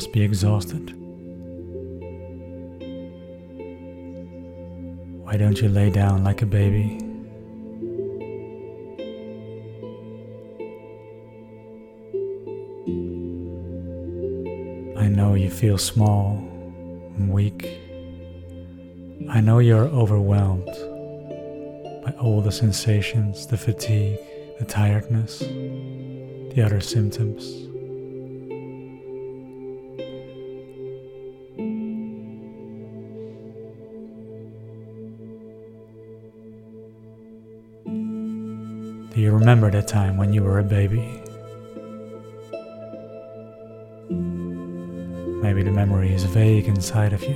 Must be exhausted. Why don't you lay down like a baby? I know you feel small and weak. I know you're overwhelmed by all the sensations, the fatigue, the tiredness, the other symptoms. Remember that time when you were a baby? Maybe the memory is vague inside of you.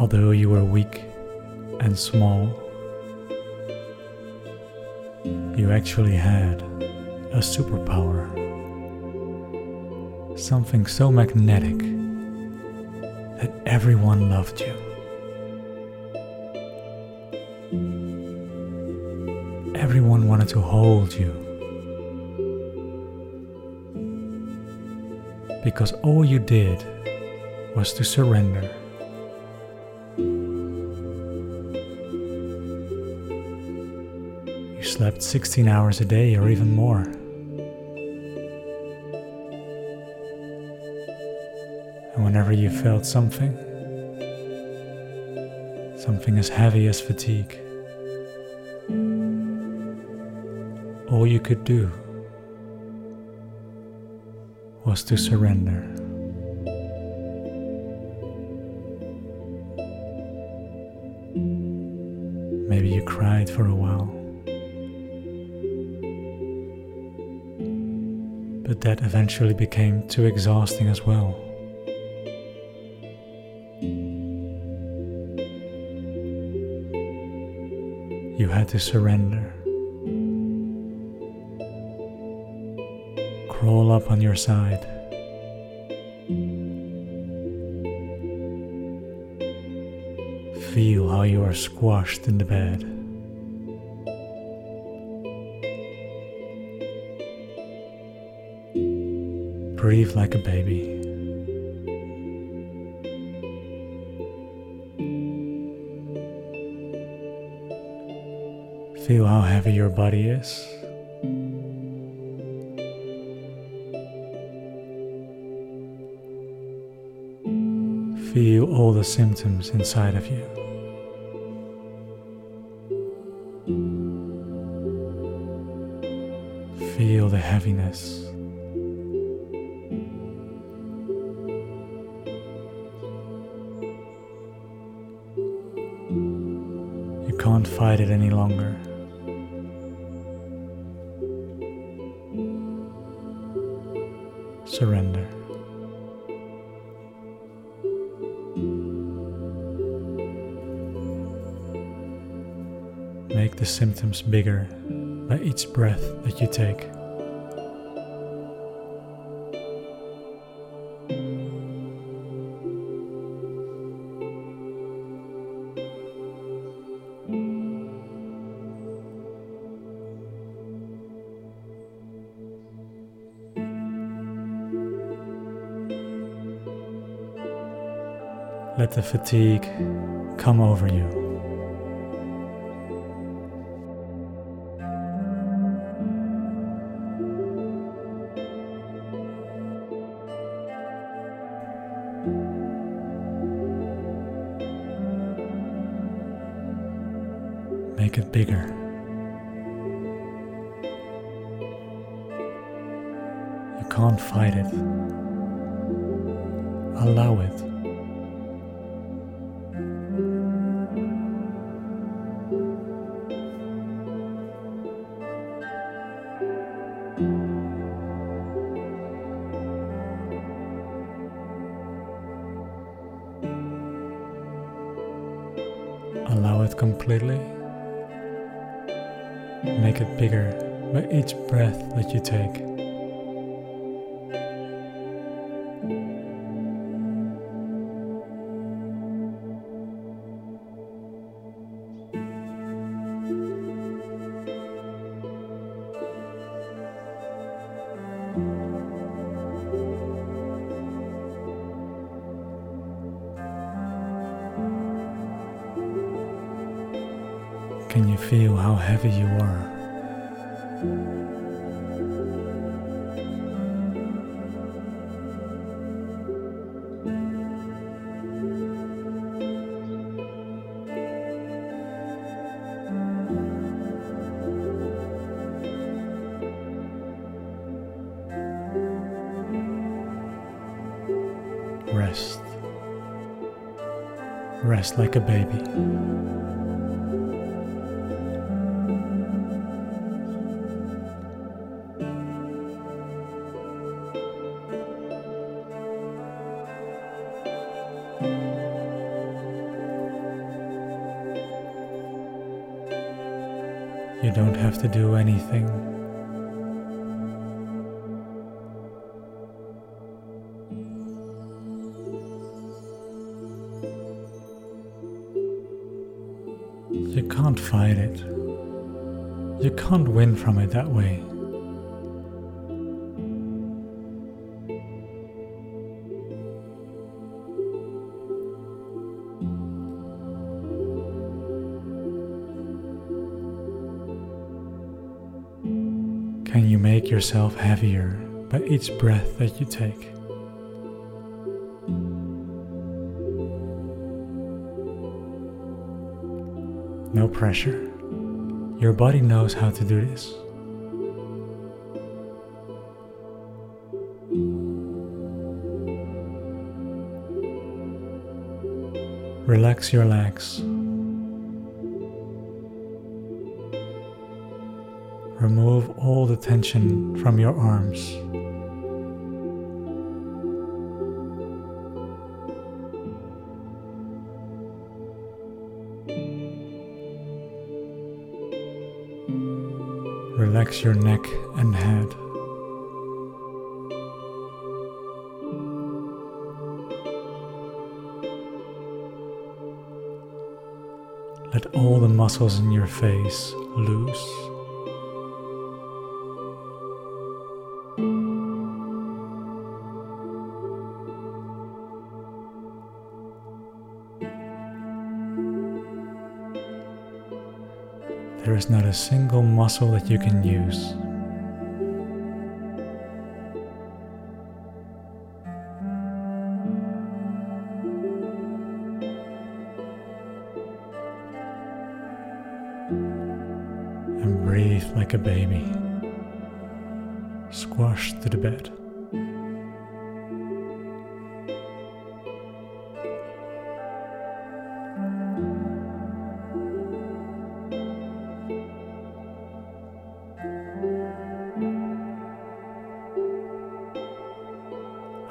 Although you were weak and small, you actually had a superpower. Something so magnetic that everyone loved you. Everyone wanted to hold you. Because all you did was to surrender. You slept 16 hours a day or even more. And whenever you felt something, something as heavy as fatigue, all you could do was to surrender. Maybe you cried for a while. But that eventually became too exhausting as well. You had to surrender. Crawl up on your side. Feel how you are squashed in the bed. Breathe like a baby. Feel how heavy your body is. Feel all the symptoms inside of you. Feel the heaviness. You can't fight it any longer. Surrender. The symptoms bigger by each breath that you take. Let the fatigue come over you. Completely. Make it bigger by each breath that you take. Heavy you are. Rest. Rest like a baby. Don't have to do anything. You can't fight it. You can't win from it that way. Can you make yourself heavier by each breath that you take? No pressure. Your body knows how to do this. Relax your legs. Remove all the tension from your arms. Relax your neck and head. Let all the muscles in your face loose. Is not a single muscle that you can use.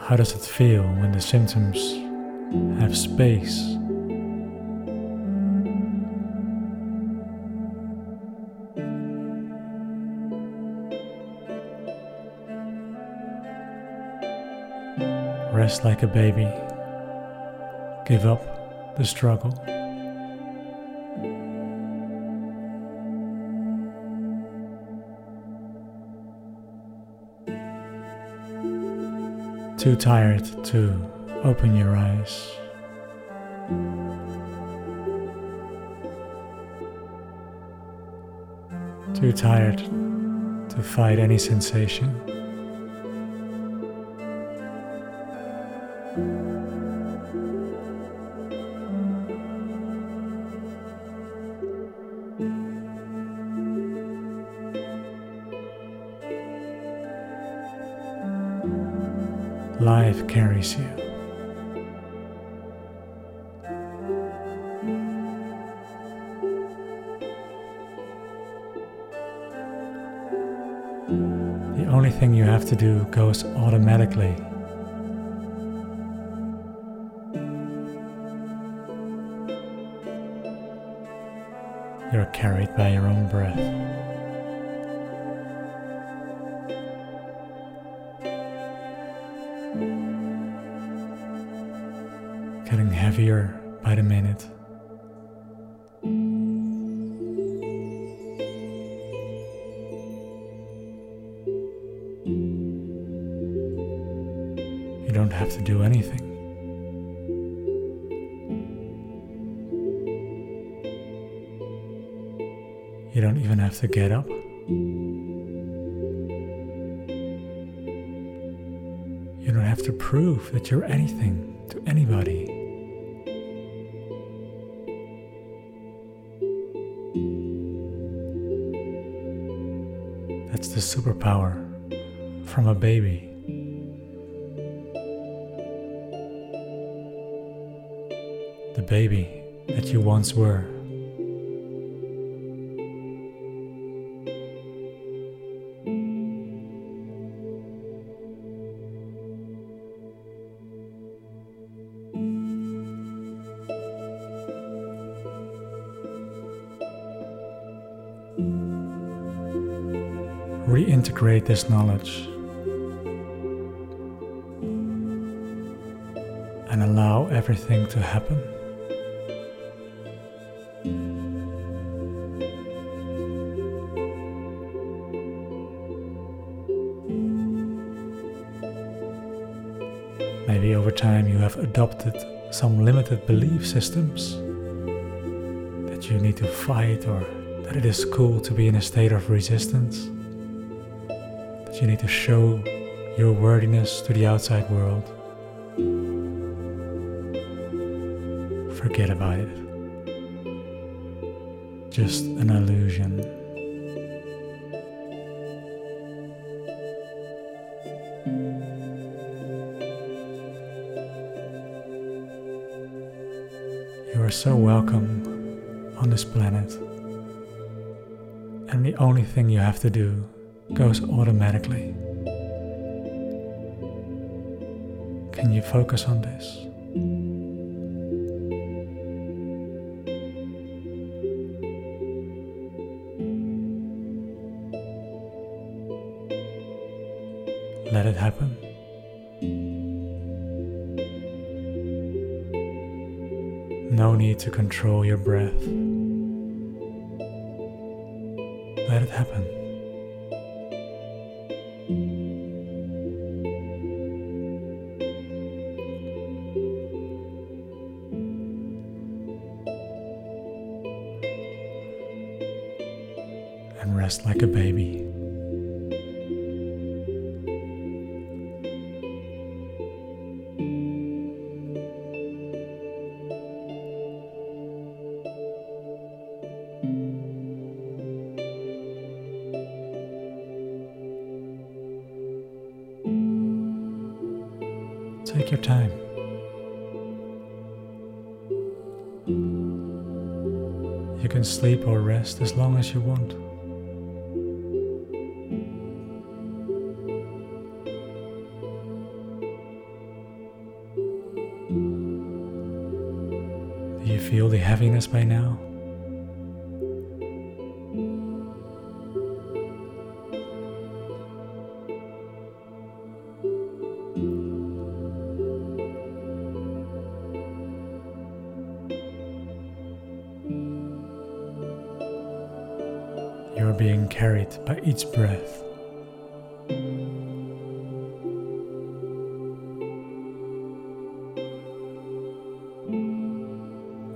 How does it feel when the symptoms have space? Rest like a baby. Give up the struggle. Too tired to open your eyes. Too tired to fight any sensation. Life carries you. The only thing you have to do goes automatically. You're carried by your own breath. Getting heavier by the minute. You don't have to do anything. You don't even have to get up. You don't have to prove that you're anything to anybody. That's the superpower from a baby. The baby that you once were. This knowledge and allow everything to happen. Maybe over time you have adopted some limited belief systems that you need to fight or that it is cool to be in a state of resistance you need to show your worthiness to the outside world. Forget about it. Just an illusion. You are so welcome on this planet. And the only thing you have to do goes automatically. Can you focus on this? Let it happen. No need to control your breath. Let it happen. Take your time. You can sleep or rest as long as you want. Do you feel the heaviness by now? Carried by each breath.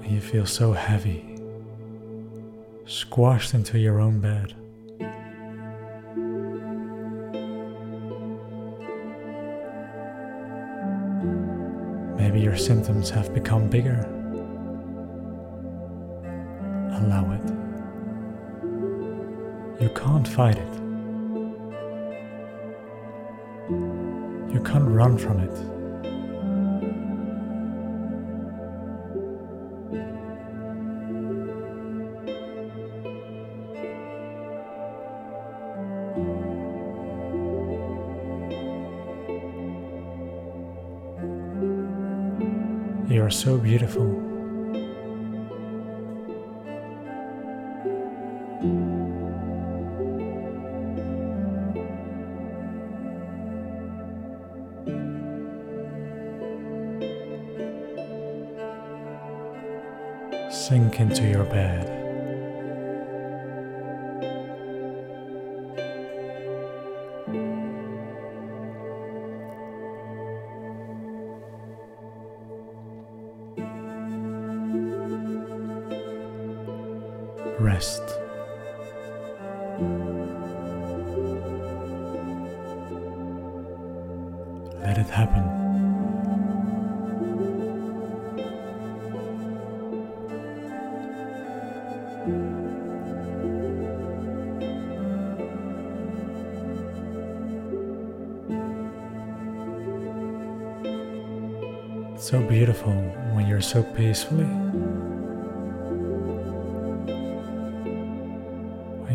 You feel so heavy, squashed into your own bed. Maybe your symptoms have become bigger. Can't fight it. You can't run from it. You are so beautiful. Let it happen. So beautiful when you're so peacefully.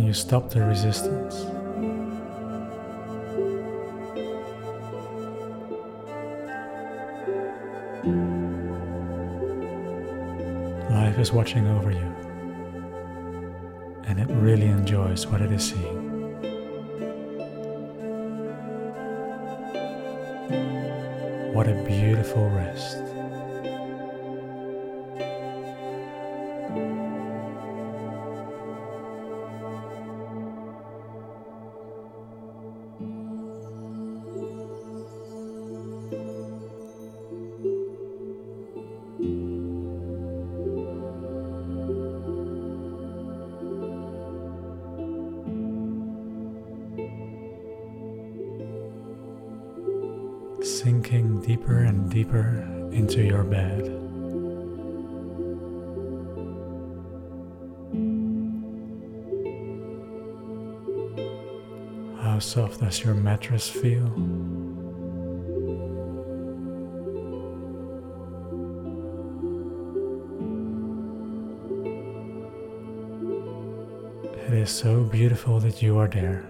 You stop the resistance. Life is watching over you, and it really enjoys what it is seeing. What a beautiful rest. Deeper and deeper into your bed. How soft does your mattress feel? It is so beautiful that you are there.